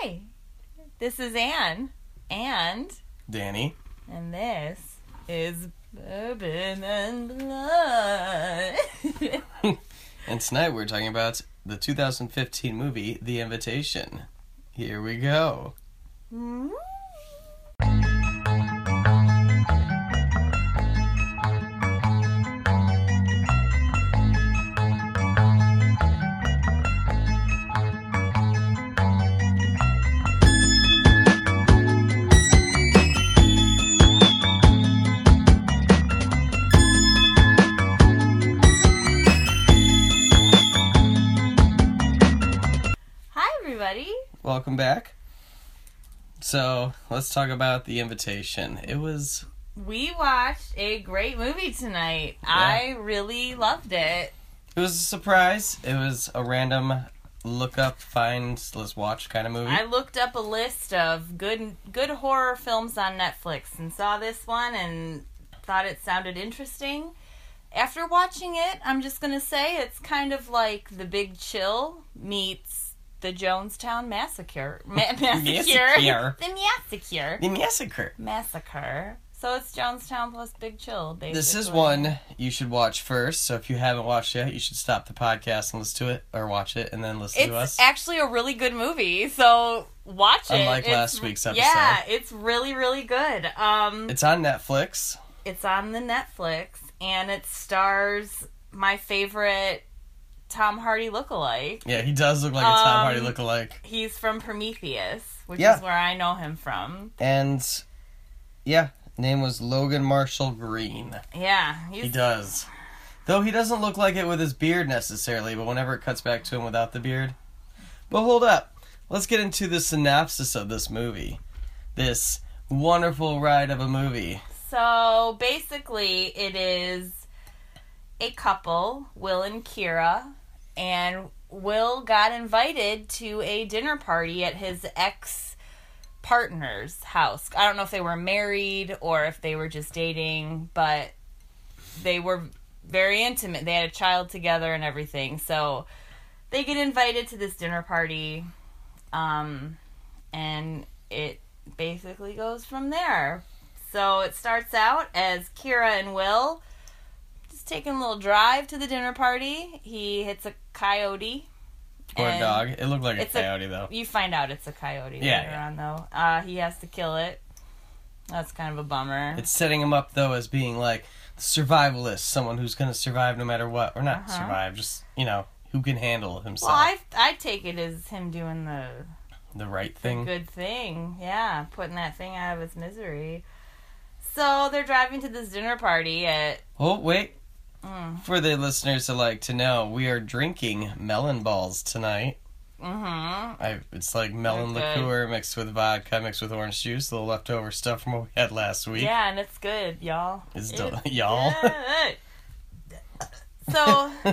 Hi, this is Anne, and Danny. and this is Bourbon and Blood. And tonight we're talking about the 2015 movie The Invitation. Here we go. Hi, Welcome back. So, let's talk about The Invitation. It was We watched a great movie tonight. I really loved it. it was a surprise. It was a random look up, find, let's watch kind of movie. I looked up a list of good good horror films on Netflix and saw this one and thought it sounded interesting. After watching it, I'm just gonna say it's kind of like The Big Chill meets the Jonestown Massacre. Ma- massacre. The Massacre. the Massacre. Massacre. So it's Jonestown plus Big Chill, basically. This is one you should watch first. So if you haven't watched yet, you should stop the podcast and listen to it, or watch it and then listen to us. It's actually a really good movie, so watch it. Unlike It's- last week's episode. Yeah, it's really, really good. Um, It's on Netflix. It's on the Netflix and it stars my favorite Tom Hardy lookalike. Yeah, he does look like a Tom Um, Hardy lookalike. He's from Prometheus, which Yeah. is where I know him from. And yeah, name was Logan Marshall Green. Yeah, he's He does. Though he doesn't look like it with his beard necessarily, but whenever it cuts back to him without the beard. But hold up. Let's get into the synopsis of this movie. This wonderful ride of a movie. So basically, it is a couple, Will and Kira, and Will got invited to a dinner party at his ex partner's house. I don't know if they were married or if they were just dating, but they were very intimate. They had a child together and everything. So they get invited to this dinner party, um, and it basically goes from there. So it starts out as Kira and Will taking a little drive to the dinner party. He hits a coyote. Or a dog. It looked like a it's a- coyote though. You find out it's a coyote Yeah, later yeah. on, though. Uh, he has to kill it. That's kind of a bummer. It's setting him up though as being like the survivalist, someone who's gonna survive no matter what. Or not Uh-huh. survive, just you know, who can handle himself. well, I I take it as him doing the the right thing. good thing. Yeah, putting that thing out of its misery. So they're driving to this dinner party at. Oh wait. Mm, For the listeners to like to know, we are drinking melon balls tonight. mm-hmm. I, it's like melon They're good. liqueur mixed with vodka, mixed with orange juice, the little leftover stuff from what we had last week. Yeah, and it's good, y'all. It's It's del- y'all. So,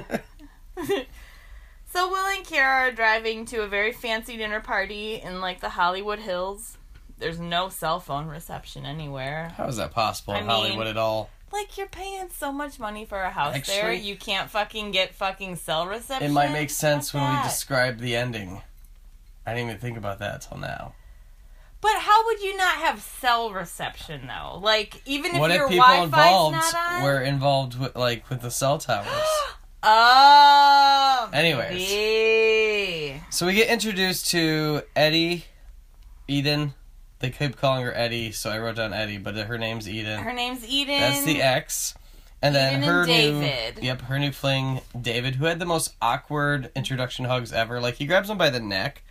so Will and Kara are driving to a very fancy dinner party in like the Hollywood Hills. There's no cell phone reception anywhere. How is that possible in I mean- Hollywood at all? Like you're paying so much money for a house there, you can't fucking get fucking cell reception. It might make sense when we describe the ending. I didn't even think about that until now. But how would you not have cell reception though? Like even if what your if people Wi-Fi's involved not on. were involved with like with the cell towers? Oh. Anyways. so we get introduced to Eddie, Eden. They keep calling her Eddie, so I wrote down Eddie, but her name's Eden. Her name's Eden. That's the ex. And then her and new, yep, her new fling, David, who had the most awkward introduction hugs ever. Like he grabs him by the neck,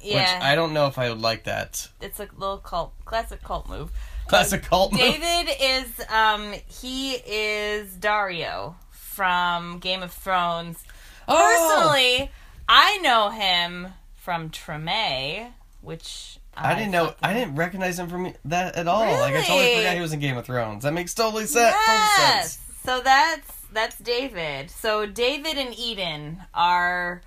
Yeah, which I don't know if I would like that. it's a little cult, classic cult move. Classic cult move. David is um he is Daario from Game of Thrones. Oh! Personally, I know him from Treme, which I didn't know. I didn't recognize him from that at all. Like I totally forgot he was in Game of Thrones. That makes totally sense. Total Yes. sense. So that's that's David. So David and Eden are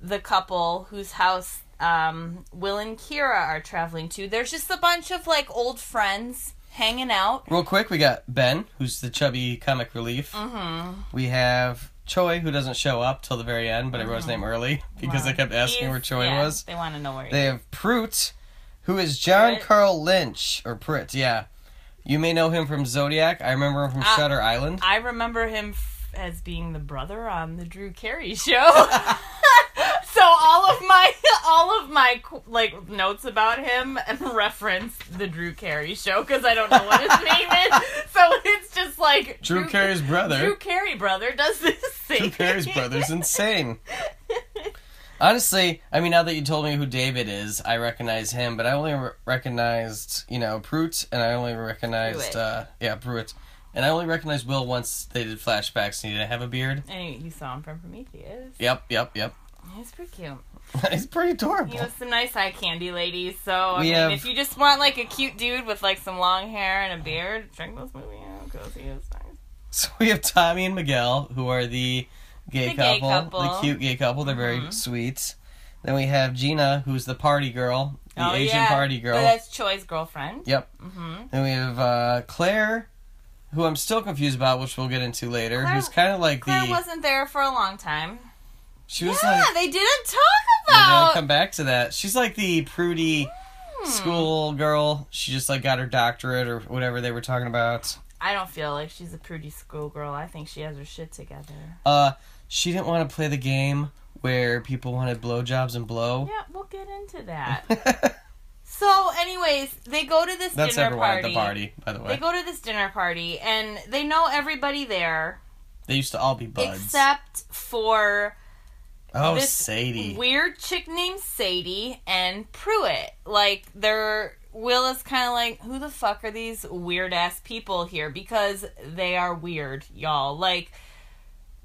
the couple whose house um, Will and Kira are traveling to. There's just a bunch of like old friends hanging out. Real quick, we got Ben, who's the chubby comic relief. Mm-hmm. We have Choi, who doesn't show up till the very end, but I wrote his name early because Well, they kept asking he's- where Choi yeah, was. They want to know where he is. They have Prout, who is John? Carroll Lynch or Pruitt. Yeah, you may know him from Zodiac. I remember him from Ah. Shutter Island. I remember him f- as being the brother on the Drew Carey show. so all of my all of my like notes about him reference the Drew Carey show because I don't know what his name is. So it's just like Drew Carey's brother. Drew Carey brother does this thing. Drew Carey's brother's insane. Honestly, I mean, now that you told me who David is, I recognize him, but I only re- recognized, you know, Prout, and I only recognized, Pruitt. uh, yeah, Pruitt. And I only recognized Will once they did flashbacks and he didn't have a beard. And you saw him from Prometheus. Yep, yep, yep. He's pretty cute. He's pretty adorable. He has some nice eye candy ladies. So I We mean, have- if you just want like a cute dude with like some long hair and a beard, check this movie out because he is nice. So we have Tommy and Miguel, who are the gay, The gay couple, couple. the cute gay couple. They're very Mhm. sweet. Then we have Gina, who's the party girl, the oh Asian yeah, party girl. That's Choi's girlfriend. Yep. Mm-hmm. Then we have uh, Claire, who I'm still confused about, which we'll get into later. Claire- who's kind of like Claire the wasn't there for a long time. she was yeah, like they didn't talk we're gonna about. come back to that. She's like the prudy Hmm. school girl. She just like got her doctorate or whatever they were talking about. I don't feel like she's a prudy school girl. I think she has her shit together. Uh, she didn't want to play the game where people wanted blowjobs and blow. Yeah, we'll get into that. so, anyways, they go to this dinner party. That's dinner everyone party. at the party, by the way. They go to this dinner party, and they know everybody there They used to all be buds. except for oh, this Sadie. weird chick named Sadie and Pruitt. Like they're Will is kind of like, who the fuck are these weird ass people here? Because they are weird, y'all. Like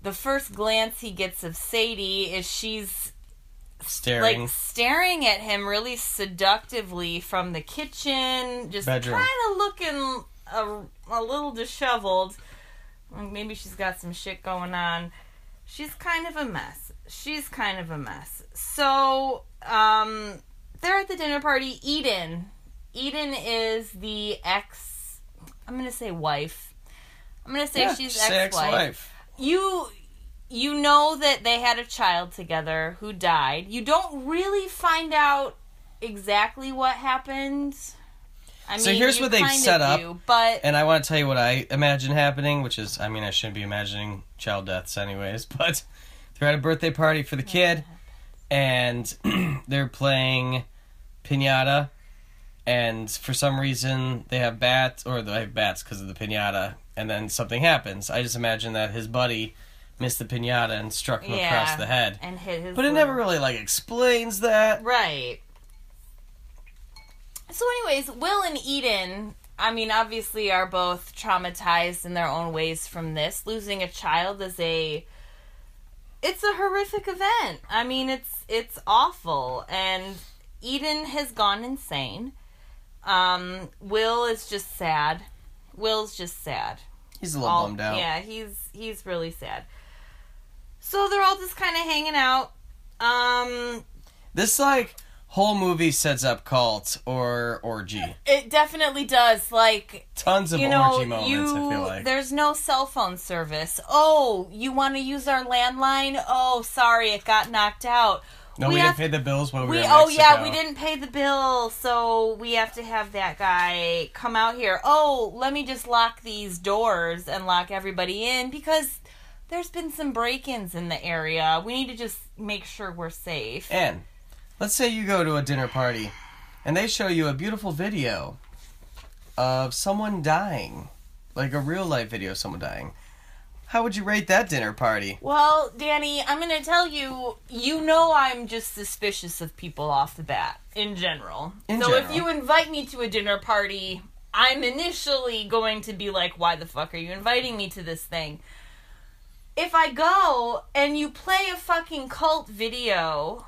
the first glance he gets of Sadie is she's Staring. like staring at him really seductively from the kitchen, just kind of looking a, a little disheveled. Maybe she's got some shit going on. She's kind of a mess. She's kind of a mess. So, um, they're at the dinner party. Eden. Eden is the ex. I'm gonna say wife. I'm gonna say Yeah, she's ex-wife ex-wife. you you know that they had a child together who died. You don't really find out exactly what happened. I mean, So here's what they've set up, do, but And I want to tell you what I imagine happening, which is, I mean, I shouldn't be imagining child deaths anyways, but they're at a birthday party for the kid, and they're playing pinata, and for some reason they have bats, or they have bats because of the pinata, and then something happens. I just imagine that his buddy missed the pinata and struck him yeah, across the head. and hit his. But it never really, like, explains that. Right. So, anyways, Will and Eden, I mean, obviously are both traumatized in their own ways from this. Losing a child is a it's a horrific event. I mean, it's it's awful and Eden has gone insane. Um Will is just sad. Will's just sad. He's a little All- bummed out. Yeah, he's he's really sad. So they're all just kind of hanging out. Um This, like, whole movie sets up cult or orgy. It definitely does. Like Tons of you know, orgy moments, you I feel like. there's no cell phone service. Oh, you want to use our landline? Oh, sorry, it got knocked out. No, we, we didn't pay the bills while we, We were in oh yeah, we didn't pay the bill, so we have to have that guy come out here. Oh, let me just lock these doors and lock everybody in because there's been some break-ins in the area. We need to just make sure we're safe. And let's say you go to a dinner party and they show you a beautiful video of someone dying, like a real life video of someone dying. How would you rate that dinner party? Well, Danny, I'm going to tell you, you know I'm just suspicious of people off the bat in general. In so if you invite me to a dinner party, I'm initially going to be like, why the fuck are you inviting me to this thing? If I go and you play a fucking cult video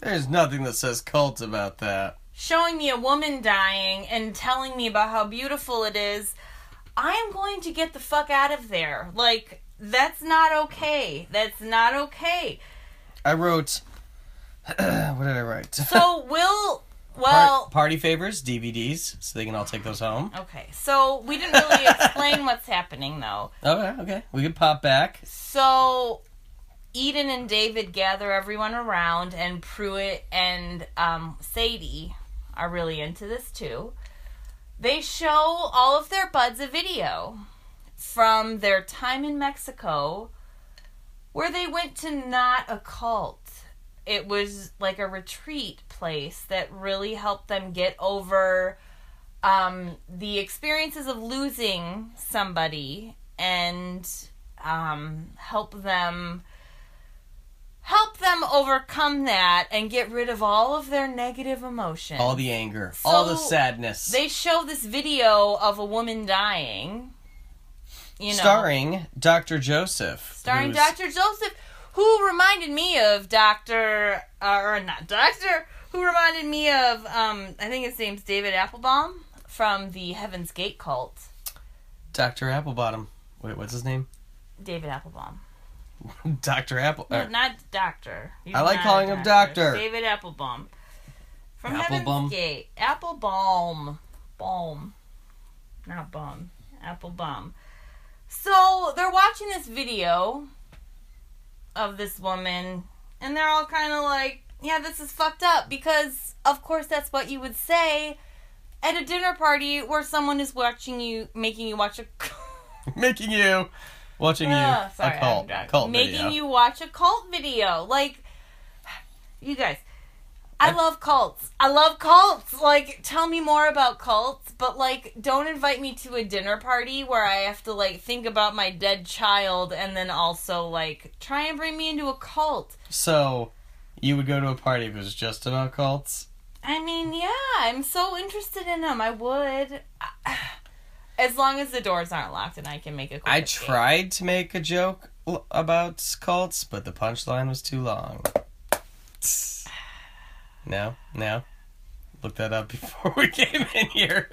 There's nothing that says cult about that. showing me a woman dying and telling me about how beautiful it is, I am going to get the fuck out of there. Like, that's not okay. That's not okay. I wrote. what did I write? So Will Well, Par- party favors, DVDs, so they can all take those home. okay. So we didn't really explain what's happening though. Okay, okay. We can pop back. So Eden and David gather everyone around, and Pruitt and um, Sadie are really into this too. They show all of their buds a video from their time in Mexico where they went to not a cult. It was like a retreat place that really helped them get over um, the experiences of losing somebody and um, help them help them overcome that and get rid of all of their negative emotions. All the anger, all the sadness. they show this video of a woman dying. You know, starring Dr. Joseph. starring Dr. Joseph, who reminded me of Dr. Uh, or not Doctor, who reminded me of um, I think his name's David Applebaum from the Heaven's Gate cult. Dr. Applebottom. Wait, what's his name? David Applebaum. Dr. Apple. No, er, not Doctor. He's I like calling him Doctor. David Applebaum. From Applebaum? Heaven's Gate. Applebaum. Balm. Not bum. Applebaum. So they're watching this video of this woman, and they're all kind of like, yeah, this is fucked up because, of course, that's what you would say at a dinner party where someone is watching you, making you watch a. making you, watching you, Ah, sorry, a cult, cult making video. you watch a cult video. Like, you guys, I love cults. I love cults. Like, tell me more about cults, but like, don't invite me to a dinner party where I have to like think about my dead child and then also like try and bring me into a cult. So, you would go to a party if it was just about cults? I mean, yeah, I'm so interested in them. I would. As long as the doors aren't locked and I can make a quick I escape. tried to make a joke about cults, but the punchline was too long. No, no. Look that up before we came in here.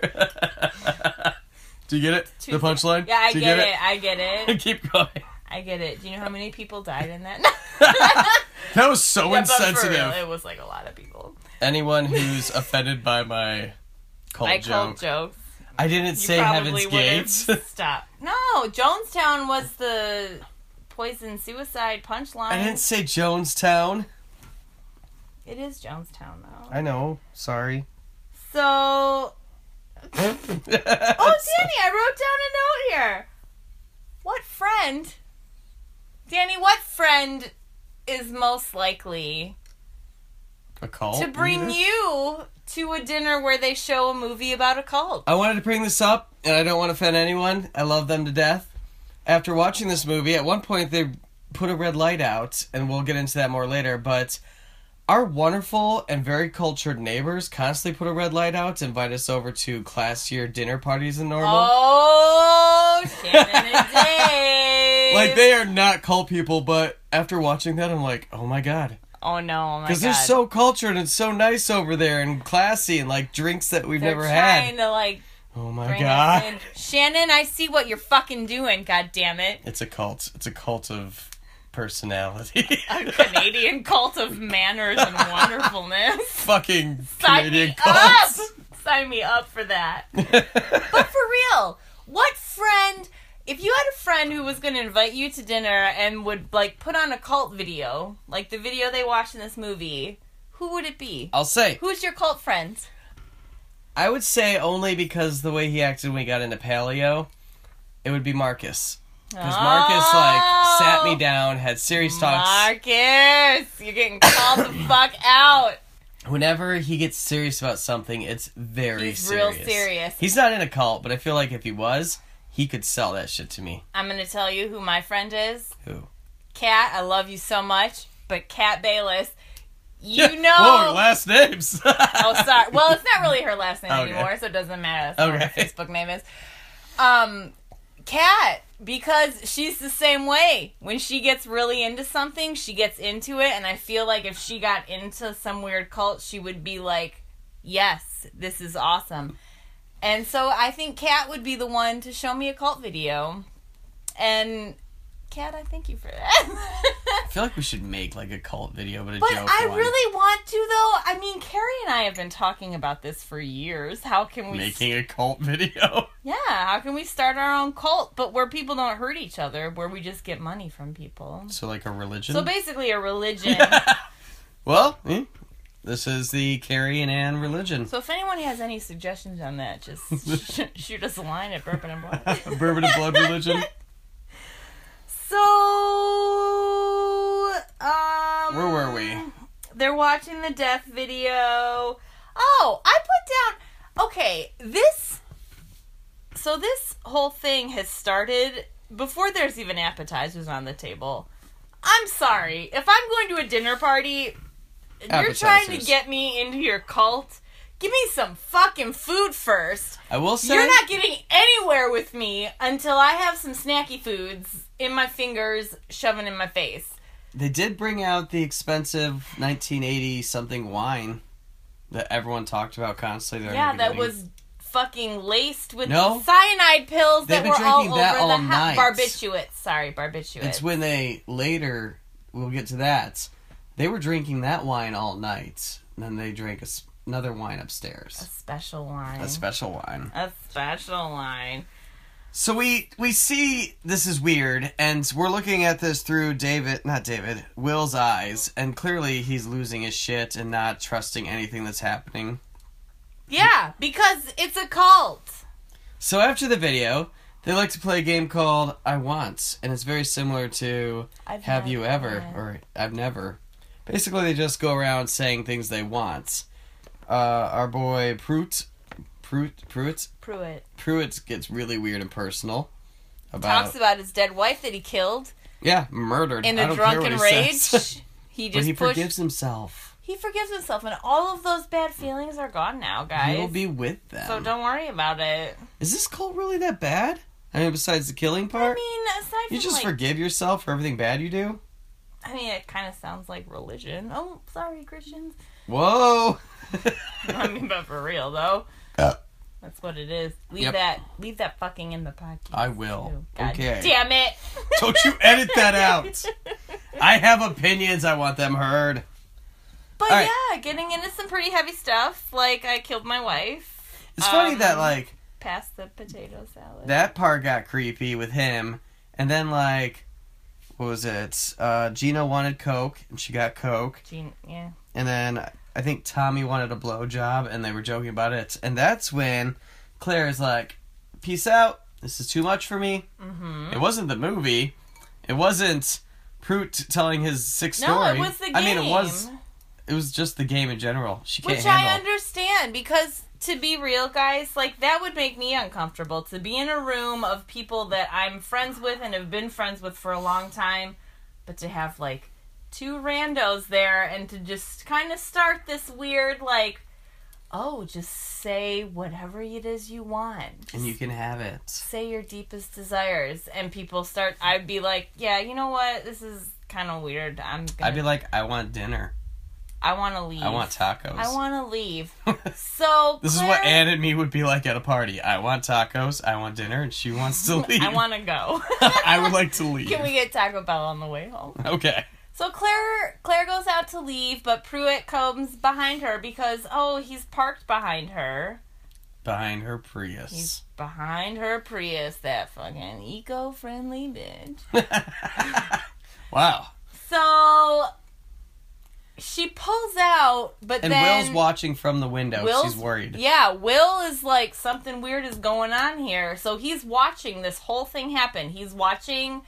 Do you get it? Too- the punchline? Yeah, I you get, it. I get it. Keep going. I get it. Do you know how many people died in that? That was so Yeah, insensitive. real, it was like a lot of people. Anyone who's offended by my cult My joke, cult jokes. I didn't say Heaven's Gates. Stop. No, Jonestown was the poison suicide punchline. I didn't say Jonestown. It is Jonestown though. I know. Sorry. So, oh Danny, I wrote down a note here. What friend? Danny, what friend is most likely a cult. to bring leader? you to a dinner where they show a movie about a cult? I wanted to bring this up, and I don't want to offend anyone. I love them to death. After watching this movie, at one point they put a red light out, and we'll get into that more later. But our wonderful and very cultured neighbors constantly put a red light out to invite us over to classier dinner parties than normal. Oh, Shannon and Dave. Like they are not cult people, but after watching that, I'm like, oh my god, Oh no, oh my god. because they're so cultured and so nice over there and classy and like drinks that we've They're never trying had. to like Oh my god. Shannon, I see what you're fucking doing. God damn it. it's a cult. It's a cult of personality. A Canadian cult of manners and wonderfulness. Fucking Sign Canadian me cults. up. Sign me up for that. But for real, what friend? If you had a friend who was going to invite you to dinner and would like put on a cult video, like the video they watched in this movie, who would it be? I'll say, Who's your cult friend? I would say only because the way he acted when he got into paleo, it would be Marcus. Because Marcus like sat me down, had serious talks. Marcus, you're getting called the fuck out. Whenever he gets serious about something, it's very He's real serious. serious. He's not in a cult, but I feel like if he was, he could sell that shit to me. I'm gonna tell you who my friend is. Who? Cat, I love you so much, but Cat Bayless, you Yeah. know. Whoa, last names. oh, sorry. Well, it's not really her last name Okay. anymore, so it doesn't matter. That's not what her Okay. Facebook name is. Um, Kat, because she's the same way. When she gets really into something, she gets into it, and I feel like if she got into some weird cult, she would be like, "Yes, this is awesome." And so I think Kat would be the one to show me a cult video. And Kat, I thank you for that. I feel like we should make like a cult video, but a but joke I one. really want to, though. I mean, Carrie and I have been talking about this for years. How can we making a cult video. Yeah, how can we start our own cult, but where people don't hurt each other, where we just get money from people? So like a religion. So basically, a religion. well, eh, this is the Carrie and Ann religion. so if anyone has any suggestions on that, just sh- shoot us a line at Bourbon and Blood. Bourbon and blood religion. Um, Where were we? They're watching the death video. Oh, I put down. Okay, this. So this whole thing has started before there's even appetizers on the table. I'm sorry if I'm going to a dinner party. You're trying to get me into your cult. Give me some fucking food first. I will say You're not getting anywhere with me until I have some snacky foods in my fingers, shoving in my face. they did bring out the expensive 1980 something wine that everyone talked about constantly. Yeah, that was fucking laced with No. cyanide pills that were all over all the night. barbiturates. Sorry, barbiturates. It's when they later we'll get to that. They were drinking that wine all night, and then they drank a another wine upstairs. a special wine. a special wine. A special wine. So we we see this is weird, and we're looking at this through David, not David, Will's eyes, and clearly he's losing his shit and not trusting anything that's happening. Yeah, because it's a cult. So after the video, they like to play a game called I Want, and it's very similar to I've Have You Ever it. or I've Never. Basically, they just go around saying things they want. Uh, our boy Pruitt, Pruitt, Pruitt, Pruitt Pruitt gets really weird and personal about talks about his dead wife that he killed yeah murdered in a don't care what drunken he rage. he but just he pushed. forgives himself. He forgives himself, and all of those bad feelings are gone now, guys. He will be with them. so don't worry about it. Is this cult really that bad? I mean, besides the killing part. I mean, aside from you just like, forgive yourself for everything bad you do. I mean, it kind of sounds like religion. Oh, sorry, Christians. Whoa. I mean, but for real though, Uh. that's what it is. Leave Yep. that, leave that fucking in the podcast. I will. God Okay. Damn it! Don't you edit that out. I have opinions. I want them heard. But All right. yeah, getting into some pretty heavy stuff. Like I killed my wife. It's funny Um, that like Past the potato salad. that part got creepy with him, and then like, what was it? Uh, Gina wanted Coke, and she got Coke, Gene, yeah. and then I think Tommy wanted a blowjob, and they were joking about it, and that's when Claire is like, "Peace out. This is too much for me." Mm-hmm. It wasn't the movie. It wasn't Prout telling his sick No, story. it was the game. I mean, it was. It was just the game in general. She can't Which handle. I understand because to be real, guys, like that would make me uncomfortable to be in a room of people that I'm friends with and have been friends with for a long time, but to have like two randos there and to just kind of start this weird like oh, just say whatever it is you want. and you can have it. say your deepest desires and people start I'd be like, "Yeah, you know what? This is kind of weird. I'm gonna I'd be like, I want dinner. I want to leave. I want tacos. I want to leave." So this is what Anne and me would be like at a party. I want tacos. I want dinner, and she wants to leave. I want to go. I would like to leave. Can we get Taco Bell on the way home? Okay. So Claire Claire goes out to leave, but Pruitt comes behind her because oh, he's parked behind her. Behind her Prius. He's behind her Prius, that fucking eco-friendly bitch. wow. So she pulls out, but And then Will's watching from the window. Will's- She's worried. Yeah, Will is like something weird is going on here. So he's watching this whole thing happen. He's watching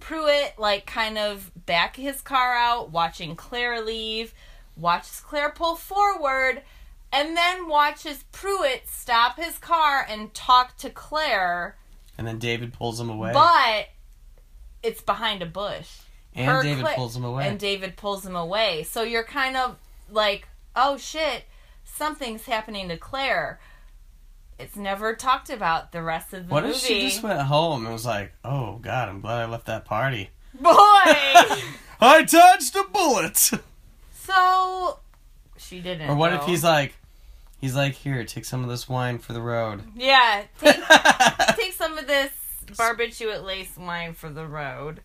Pruitt like kind of back his car out, watching Claire leave, watches Claire pull forward, and then watches Pruitt stop his car and talk to Claire, And then David pulls him away. but it's behind a bush. and her David cli- pulls him away. And David pulls him away. So you're kind of like, oh shit, something's happening to Claire. It's never talked about the rest of the what movie. if she just went home and was like, "Oh God, I'm glad I left that party. Boy! I touched a bullet." so she didn't. or what if he's like, he's like, "Here, take some of this wine for the road." Yeah, take, take some of this barbiturate lace wine for the road.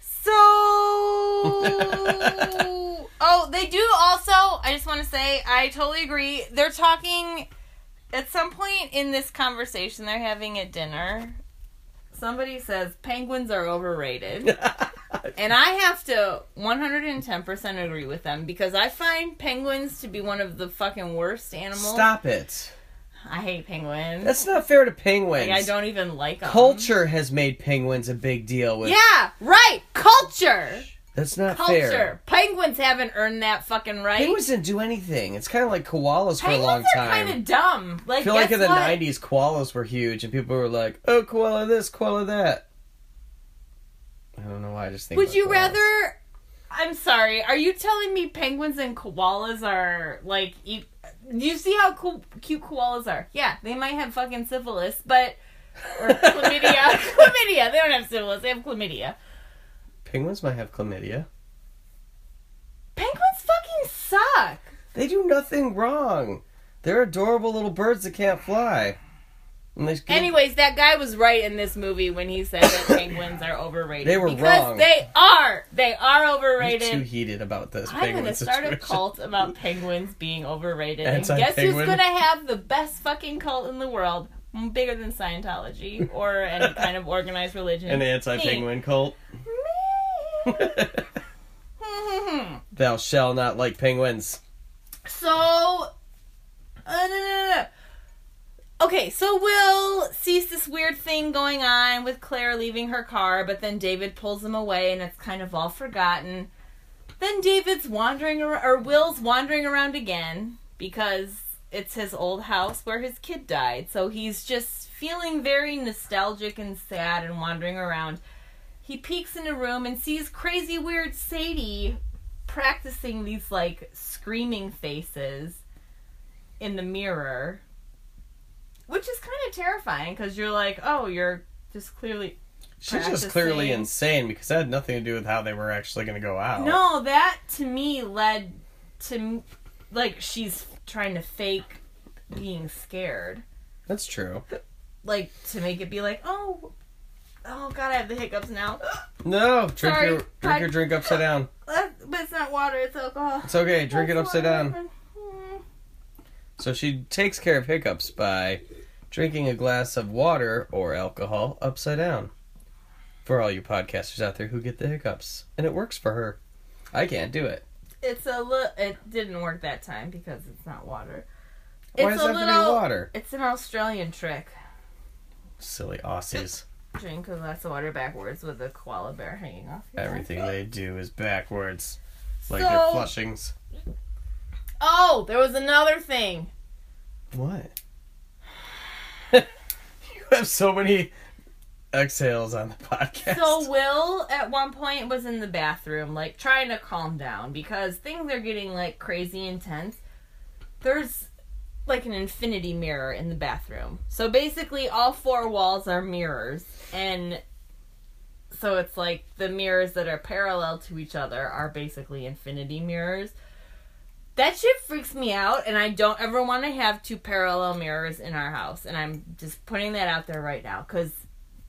So, oh, they do also. I just want to say, I totally agree. They're talking at some point in this conversation they're having at dinner. Somebody says penguins are overrated. And I have to 110% agree with them because I find penguins to be one of the fucking worst animals. Stop it. I hate penguins. That's not fair to penguins. like, I don't even like them. Culture has made penguins a big deal with. Yeah, right. Culture. That's not Culture. fair. Penguins haven't earned that fucking right. Penguins didn't do anything. It's kind of like koalas for a long Penguins are time. kind of dumb. Like, I feel like in the what? 90s, koalas were huge, and people were like, oh, koala this, koala that. I don't know why, I just think Would you koalas. rather? I'm sorry. Are you telling me penguins and koalas are like? Do you see how cool, cute koalas are? Yeah, they might have fucking syphilis, but or chlamydia. chlamydia. They don't have syphilis. They have chlamydia. Penguins might have chlamydia. Penguins fucking suck. They do nothing wrong. They're adorable little birds that can't fly. They Anyways, that guy was right in this movie when he said that penguins are overrated. They were because wrong. They are. They are You're overrated. too heated about this I'm gonna start a cult about penguins being overrated. And guess who's gonna have the best fucking cult in the world? Bigger than Scientology or any kind of organized religion. An anti-penguin cult. Thou shall not like penguins. so, uh, no, no, no. Okay, so Will sees this weird thing going on with Claire leaving her car, but then David pulls him away, and it's kind of all forgotten. Then David's wandering, or Will's wandering around again because it's his old house where his kid died. So he's just feeling very nostalgic and sad and wandering around. He peeks in a room and sees crazy weird Sadie practicing these like screaming faces in the mirror, which is kind of terrifying because you're like, oh, you're just clearly She's just clearly insane because that had nothing to do with how they were actually going to go out. No, that to me led to like she's trying to fake being scared, That's true. like to make it be like, oh, oh god, I have the hiccups now. No, drink Sorry, your drink I- your drink upside down. Uh, but it's not water; it's alcohol. It's okay. Drink it upside down. So she takes care of hiccups by drinking a glass of water or alcohol upside down. For all you podcasters out there who get the hiccups, and it works for her. I can't do it. It's a little. It didn't work that time because it's not water. Why it's does a to little. water? It's an Australian trick. Silly Aussies. Drink a glass of water backwards with a koala bear hanging off. head. Everything they do is backwards, like So- their flushings. Oh, there was another thing. What? you have so many exhales on the podcast. So Will at one point was in the bathroom, like trying to calm down because things are getting like crazy intense. There's like an infinity mirror in the bathroom. So basically all four walls are mirrors and so it's like the mirrors that are parallel to each other are basically infinity mirrors. That shit freaks me out and I don't ever want to have two parallel mirrors in our house and I'm just putting that out there right now cuz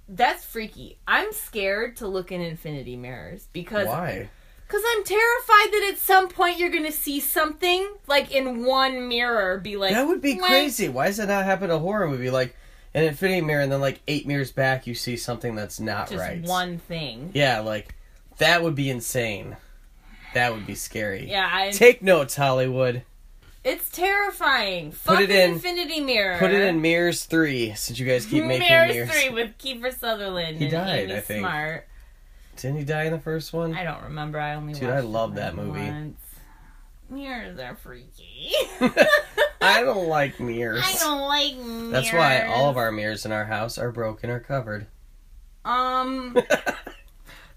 that's freaky. I'm scared to look in infinity mirrors because Why? cuz I'm terrified that at some point you're going to see something like in one mirror be like that would be crazy. Why does that not happen in a horror movie? Like an infinity mirror, and then like eight mirrors back, you see something that's not Just right. one thing. Yeah, like that would be insane. That would be scary. Yeah, I, Take notes, Hollywood. it's terrifying. Put Fuck it an in- infinity mirror. Put it in Mirrors Three, since you guys keep making Mirrors mirrors. 3 with Kiefer Sutherland He died, Amy I think. Smart. Didn't he die in the first one? I don't remember. I only Dude, I love that movie. once. Mirrors are freaky. I don't like mirrors. I don't like mirrors. That's why all of our mirrors in our house are broken or covered. Um.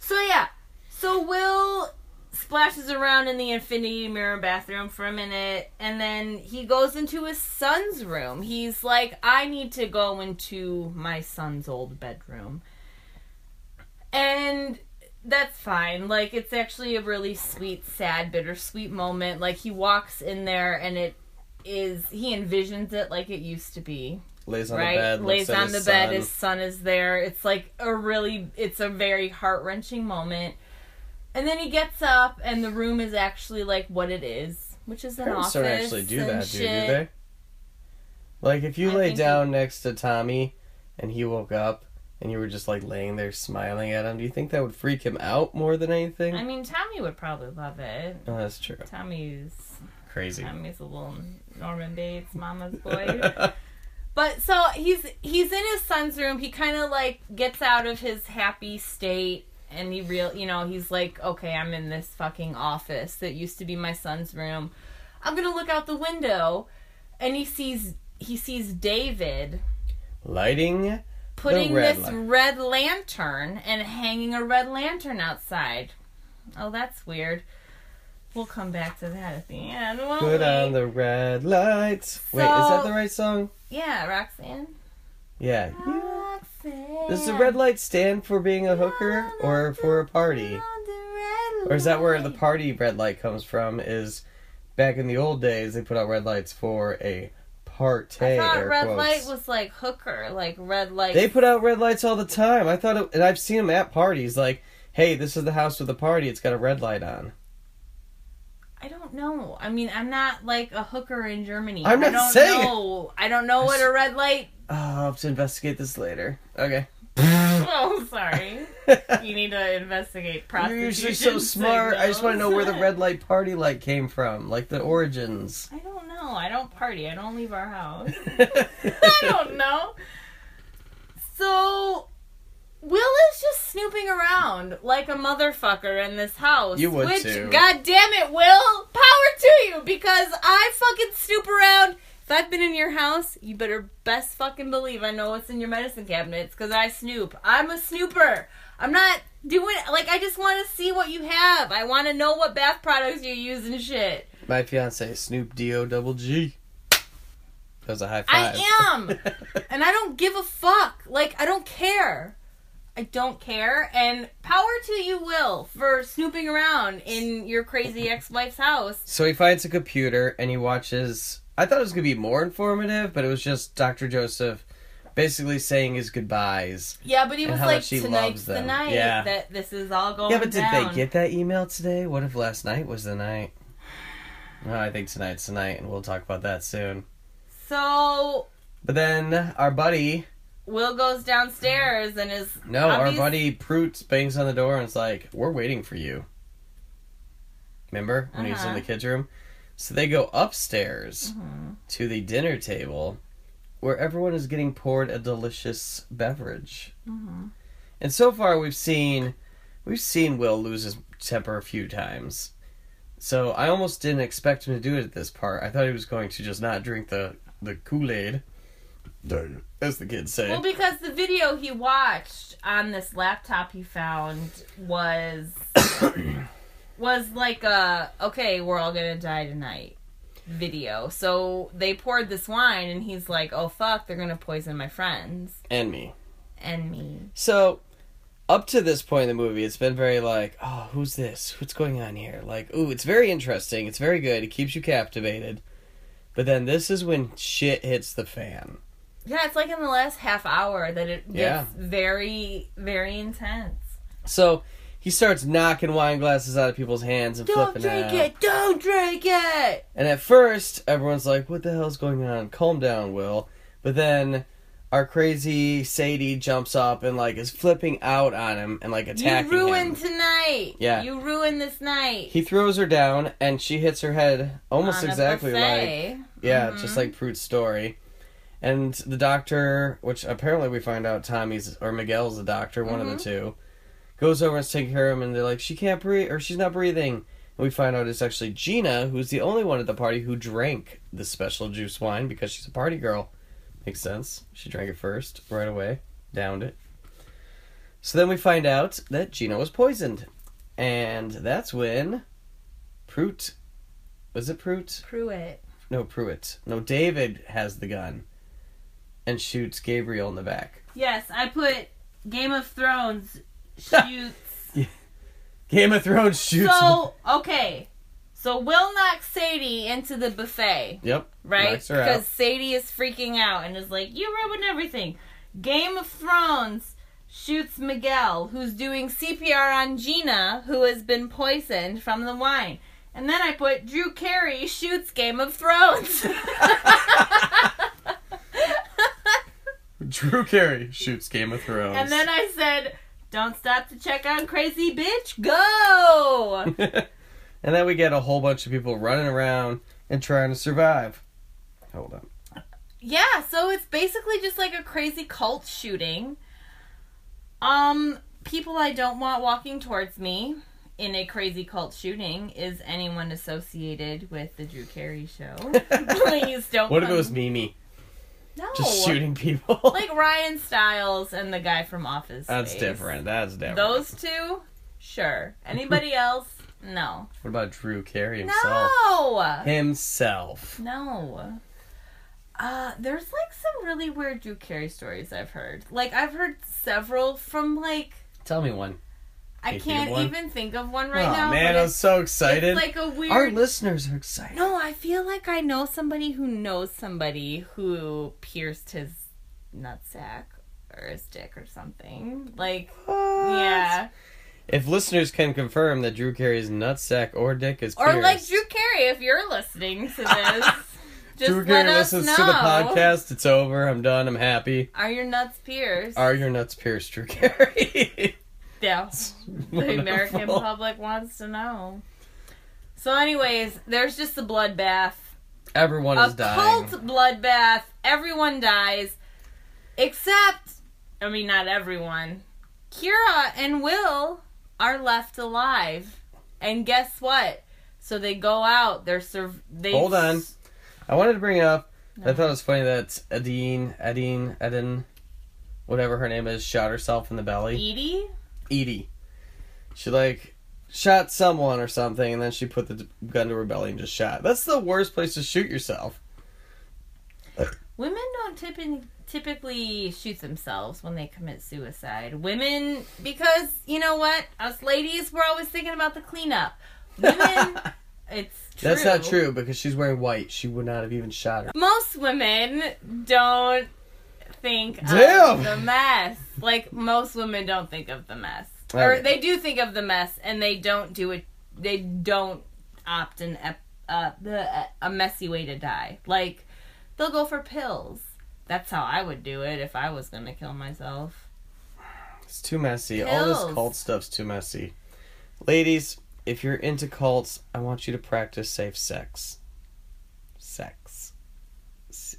So yeah, so Will splashes around in the infinity mirror bathroom for a minute, and then he goes into his son's room. He's like, "I need to go into my son's old bedroom," and that's fine. Like, it's actually a really sweet, sad, bittersweet moment. Like, he walks in there, and it is he envisions it like it used to be Lays on right the bed. lays on the his bed son. his son is there it's like a really it's a very heart-wrenching moment And then he gets up, and the room is actually like what it is, which is an Parents office. don't actually do that, do, do they? Like if you I lay down next to Tommy and he woke up and you were just like laying there smiling at him, do you think that would freak him out more than anything? I mean, Tommy would probably love it. oh, that's true. Tommy's Crazy. Tommy's a little Norman Bates, mama's boy. But so he's he's in his son's room. He kind of like gets out of his happy state, and he real you know he's like, okay, I'm in this fucking office that used to be my son's room. I'm gonna look out the window, and he sees he sees David Lighting. Putting red this light. red lantern and hanging a red lantern outside. Oh, that's weird. We'll come back to that at the end. Put we? on the red lights. Wait, is that the right song? Yeah, Roxanne. Yeah. Roxanne. Does the red light stand for being a hooker or for a party? Or is that where the party red light comes from? Is back in the old days they put out red lights for a party. I thought red quotes. light was like hooker, like red light. They put out red lights all the time. I thought, it, and I've seen them at parties. Like, hey, this is the house with the party. It's got a red light on. I don't know. I mean, I'm not like a hooker in Germany. I'm I not don't saying know. I don't know what a red light. Oh, I'll have to investigate this later. Okay. Oh, sorry. You need to investigate You're usually so smart. I just want to know where the red light party light came from, like the origins. I don't know. I don't party. I don't leave our house. I don't know. So, Will is just snooping around like a motherfucker in this house. You would which, too. God damn it, Will! Power to you because I fucking snoop around. If I've been in your house, you better best fucking believe I know what's in your medicine cabinets because I snoop. I'm a snooper. I'm not doing like I just want to see what you have. I want to know what bath products you use and shit. My fiance, Snoop D O double G. That was a high five. I am. and I don't give a fuck. Like I don't care. I don't care. And power to you, Will, for snooping around in your crazy ex-wife's house. so he finds a computer and he watches. I thought it was gonna be more informative, but it was just Dr. Joseph basically saying his goodbyes. Yeah, but he was like, "Tonight's the night Yeah. that this is all going yeah, but did down." they get that email today? What if last night was the night? No, I think tonight's the night, and we'll talk about that soon. So But then our buddy, Will goes downstairs and is no, our buddy Proot bangs on the door and it's like, "We're waiting for you." Remember when he was in Uh-huh. the kids' room? So they go upstairs Mhm. to the dinner table, where everyone is getting poured a delicious beverage. Mhm. And so far, we've seen we've seen Will lose his temper a few times. So I almost didn't expect him to do it at this part. I thought he was going to just not drink the the Kool Aid, as the kids say. Well, because the video he watched on this laptop he found was was like a okay, we're all gonna die tonight video. So they poured this wine, and he's like, "Oh fuck, they're gonna poison my friends and me. and me." So, up to this point in the movie, it's been very like, oh, who's this? What's going on here? Like, ooh, it's very interesting. It's very good. It keeps you captivated. But then this is when shit hits the fan. Yeah, it's like in the last half hour that it gets Yeah. very, very intense. So he starts knocking wine glasses out of people's hands and flipping it. Don't flipping drink out. it! Don't drink it! And at first, everyone's like, "What the hell's going on? Calm down, Will." But then our crazy Sadie jumps up and like is flipping out on him and like attacking you ruined him. tonight. Yeah. you ruined this night. He throws her down and she hits her head almost On exactly like yeah, Mhm. just like Prude's story. And the doctor, which apparently we find out Tommy's or Miguel's the doctor, one of Mm-hmm. the two, goes over and takes care of him, and they're like, she can't breathe or she's not breathing. And we find out it's actually Gina, who's the only one at the party who drank the special juice wine because she's a party girl. Makes sense. She drank it first, right away, downed it. So then we find out that Gina was poisoned. And that's when Prout. Was it Prout? Pruitt. No, Pruitt. No, David has the gun and shoots Gabriel in the back. Yes, I put Game of Thrones shoots. Game of Thrones shoots. so okay, so Will knocks Sadie into the buffet, yep. right? Her out. Because Sadie is freaking out and is like, "You ruined everything." Game of Thrones shoots Miguel, who's doing CPR on Gina, who has been poisoned from the wine. And then I put Drew Carey shoots Game of Thrones. Drew Carey shoots Game of Thrones. and then I said, "Don't stop to check on Crazy Bitch. Go!" and then we get a whole bunch of people running around and trying to survive. Hold on. Yeah, so it's basically just like a crazy cult shooting. Um, people I don't want walking towards me in a crazy cult shooting is anyone associated with the Drew Carey show. Please don't. What if it was Mimi No, just shooting people? like Ryan Stiles and the guy from Office. That's Space. different. That's different. Those two, sure. Anybody else? No. What about Drew Carey himself? No. Himself. No. Uh, there's like some really weird Drew Carey stories I've heard. Like I've heard several from like Tell me one. I can't even think of one right oh now. man, I'm so excited. it's like a weird. Our listeners are excited. no, I feel like I know somebody who knows somebody who pierced his nutsack or his dick or something. Like, What? yeah, If listeners can confirm that Drew Carey's nutsack or dick is or like Drew Carey, if you're listening to this, just Drew let Carey us listens know. to the podcast. It's over. I'm done. I'm happy. Are your nuts pierced? Are your nuts pierced, Drew Carey? Yeah. the American public wants to know. So, anyways, there's just a bloodbath. Everyone A is dying. cult bloodbath. Everyone dies. Except, I mean, not everyone. Kira and Will are left alive. And guess what? So they go out. They're serv- they Hold on. I wanted to bring up. I thought it was funny that Adine, Adine, Eden, whatever her name is, shot herself in the belly. Edie? Edie. She like shot someone or something, and then she put the gun to her belly and just shot. That's the worst place to shoot yourself. Women don't typically typically shoot themselves when they commit suicide. Women, because you know what, us ladies, we're always thinking about the cleanup. Women, it's true. That's not true because she's wearing white. She would not have even shot her. Most women don't think Damn. of the mess. Like most women don't think of the mess, Okay. or they do think of the mess and they don't do it. They don't opt in ep- uh, the a messy way to die. Like they'll go for pills. That's how I would do it if I was gonna kill myself. It's too messy. All this cult stuff's too messy. Ladies, if you're into cults, I want you to practice safe sex. Sex.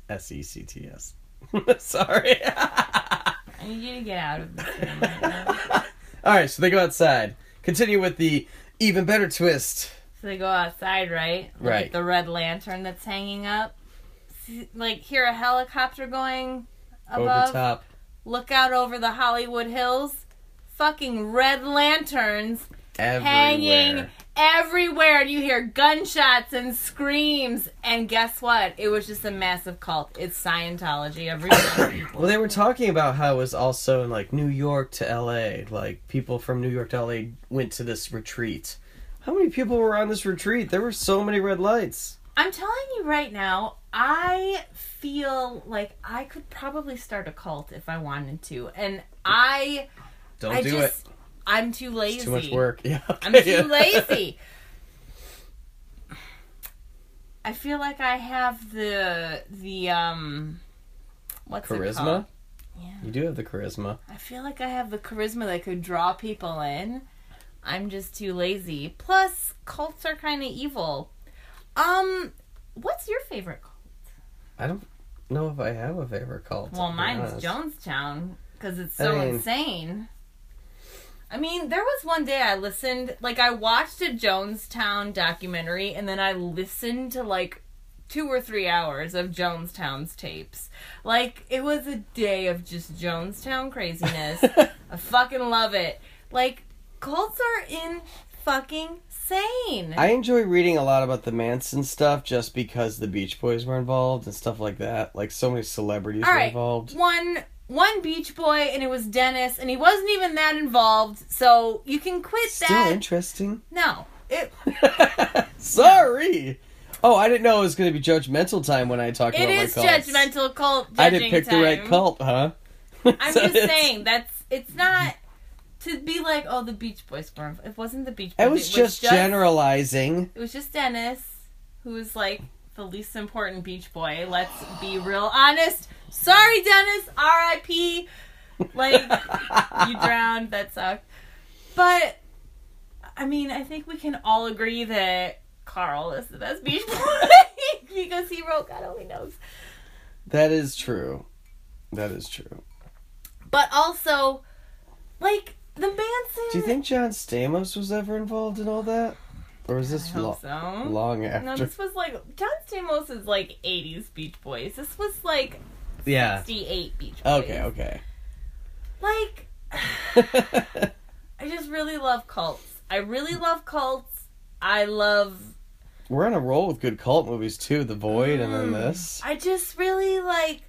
S E C T S. Sorry. I need you to get out of this room right now. All right, so they go outside. Continue with the even better twist. So they go outside, right? Look Right. At the red lantern that's hanging up. See, like hear a helicopter going above. Over top. Look out over the Hollywood Hills. Fucking red lanterns Everywhere. hanging everywhere. And you hear gunshots and screams. And guess what? It was just a massive cult. It's Scientology. Every Well, they were talking about how it was also in like New York to L.A. Like people from New York to L.A. went to this retreat. How many people were on this retreat? There were so many red lights. I'm telling you right now, I feel like I could probably start a cult if I wanted to. And I Don't I do just it. I'm too lazy. It's too much work. Yeah. I'm okay. too lazy. I feel like I have the the um what's it Charisma. Yeah. You do have the charisma. I feel like I have the charisma that could draw people in. I'm just too lazy. Plus, cults are kind of evil. Um, what's your favorite cult? I don't know if I have a favorite cult. Well, mine's honest. Jonestown because it's so I mean- insane. I mean, there was one day I listened, like, I watched a Jonestown documentary and then I listened to like two or three hours of Jonestown's tapes. Like, it was a day of just Jonestown craziness. I fucking love it. Like, cults are in fucking sane. I enjoy reading a lot about the Manson stuff just because the Beach Boys were involved and stuff like that. Like so many celebrities All were right. involved. one one Beach Boy, and it was Dennis, and he wasn't even that involved. So you can quit Still that. interesting. no, it Sorry. Oh, I didn't know it was going to be judgmental time when I talked about is my cults. judgmental cult. I didn't pick the right cult, huh? I'm So just it's- saying that's it's not to be like, oh, the Beach Boys were. It wasn't the Beach Boys. I was just generalizing. It was just Dennis, who was like the least important Beach Boy. Let's be real honest. Sorry, Dennis. R.I.P. Like you drowned. That sucked. But I mean, I think we can all agree that Carl is the best Beach Boy because he wrote God only knows. That is true. That is true. But also, like the Manson. Do you think John Stamos was ever involved in all that? Or is this lo- so. long No, this was like John Stamos is like '80s Beach Boys. This was like yeah. '68 Beach Boys. Okay, okay. Like, I just really love cults. I really love cults. I love. We're on a roll with good cult movies too. The Void and then Mm. this. I just really like.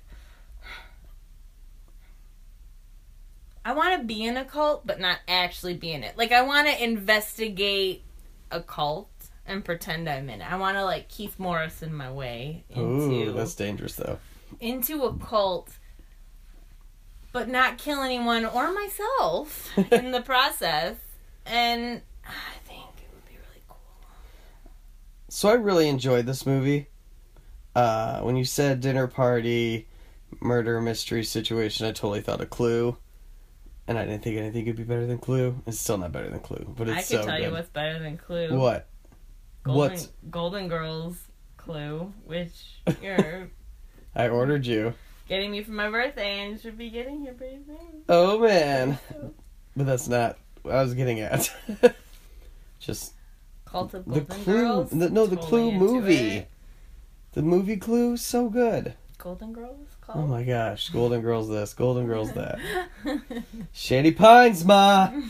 I want to be in a cult, but not actually be in it. Like, I want to investigate a cult and pretend I'm in it. I want to like Keith Morrison my way into Ooh, that's dangerous though. into a cult, but not kill anyone or myself in the process. And I think it would be really cool. So I really enjoyed this movie. Uh, when you said dinner party, murder mystery situation, I totally thought of Clue, and I didn't think anything could be better than Clue. It's still not better than Clue, but it's I could so tell good. you what's better than Clue. what? Golden, What? Golden Girls Clue, which you're I ordered you. getting me for my birthday and you should be getting here pretty soon. Oh man, but that's not what I was getting at. Just Cult of the Golden Clue. Girls. the- no, the Totally Clue movie. The movie Clue, so good. Golden Girls. Cult? Oh my gosh, Golden Girls this, Golden Girls that. Shady Pines, ma.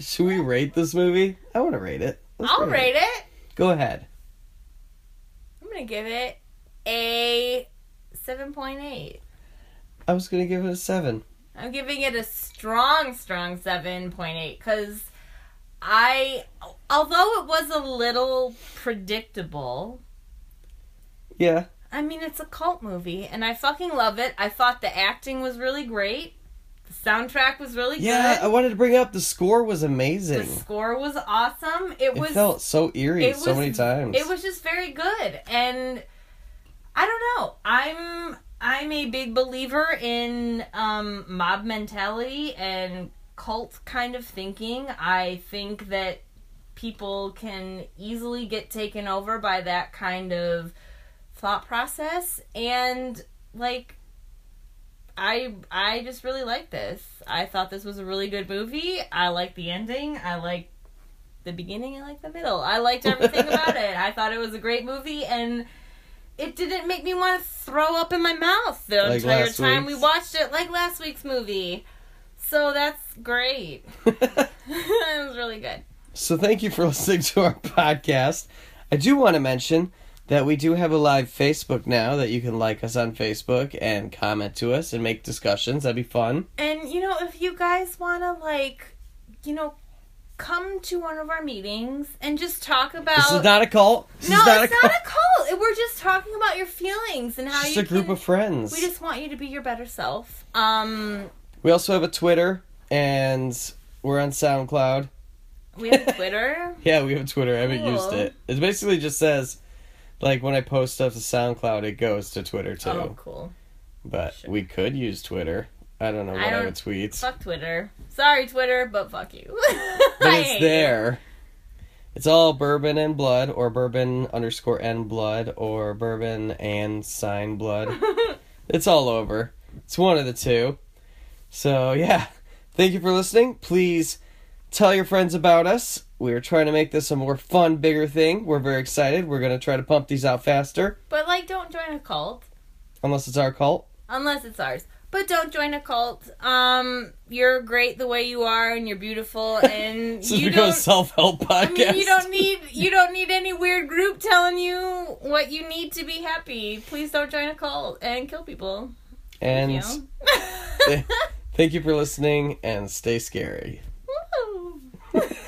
Should we rate this movie? I want to rate it. Let's I'll rate it. Go ahead. I'm gonna give it a seven point eight. I was gonna give it a seven. I'm giving it a strong, strong 7.8 because I, although it was a little predictable, Yeah. I mean, it's a cult movie and I fucking love it. I thought the acting was really great, the soundtrack was really Yeah, I wanted to bring up the score was amazing. the score was awesome. It It was. felt so eerie so was- many times. It was just very good, and I don't know. I'm I'm a big believer in um, mob mentality and cult kind of thinking. I think that people can easily get taken over by that kind of thought process, and like. I I just really like this. I thought this was a really good movie. I like the ending. I like the beginning I like the middle. I liked everything about it. I thought it was a great movie and it didn't make me want to throw up in my mouth the Like entire time we watched it like last week's movie. So that's great. it was really good. So thank you for listening to our podcast. I do want to mention that we do have a live Facebook now that you can like us on Facebook and comment to us and make discussions. That'd be fun. And you know, if you guys want to like, you know, come to one of our meetings and just talk about This is not a cult. This No, not it's a not cult. a cult. We're just talking about your feelings and how It's just you a group can- of friends. We just want you to be your better self. Um, We also have a Twitter and we're on SoundCloud. we have a Twitter. Yeah, we have a Twitter. I haven't used it. It basically just says, like, when I post stuff to SoundCloud, it goes to Twitter too. Oh, cool. but sure. we could use Twitter. I don't know what I I, don't- would tweet. Fuck Twitter. Sorry, Twitter, but fuck you. but it's there. It's all bourbon and blood, or bourbon underscore and blood, or bourbon and sign blood. it's all over. It's one of the two. So yeah, thank you for listening. Please tell your friends about us. We're trying to make this a more fun, bigger thing. We're very excited. We're gonna try to pump these out faster, but like, don't join a cult unless it's our cult. unless it's ours. But don't join a cult. Um, you're great the way you are, and you're beautiful, and This you don't. self-help podcast. I mean, you don't need you don't need any weird group telling you what you need to be happy. Please don't join a cult and kill people. and Thank you. thank you for listening, and stay scary.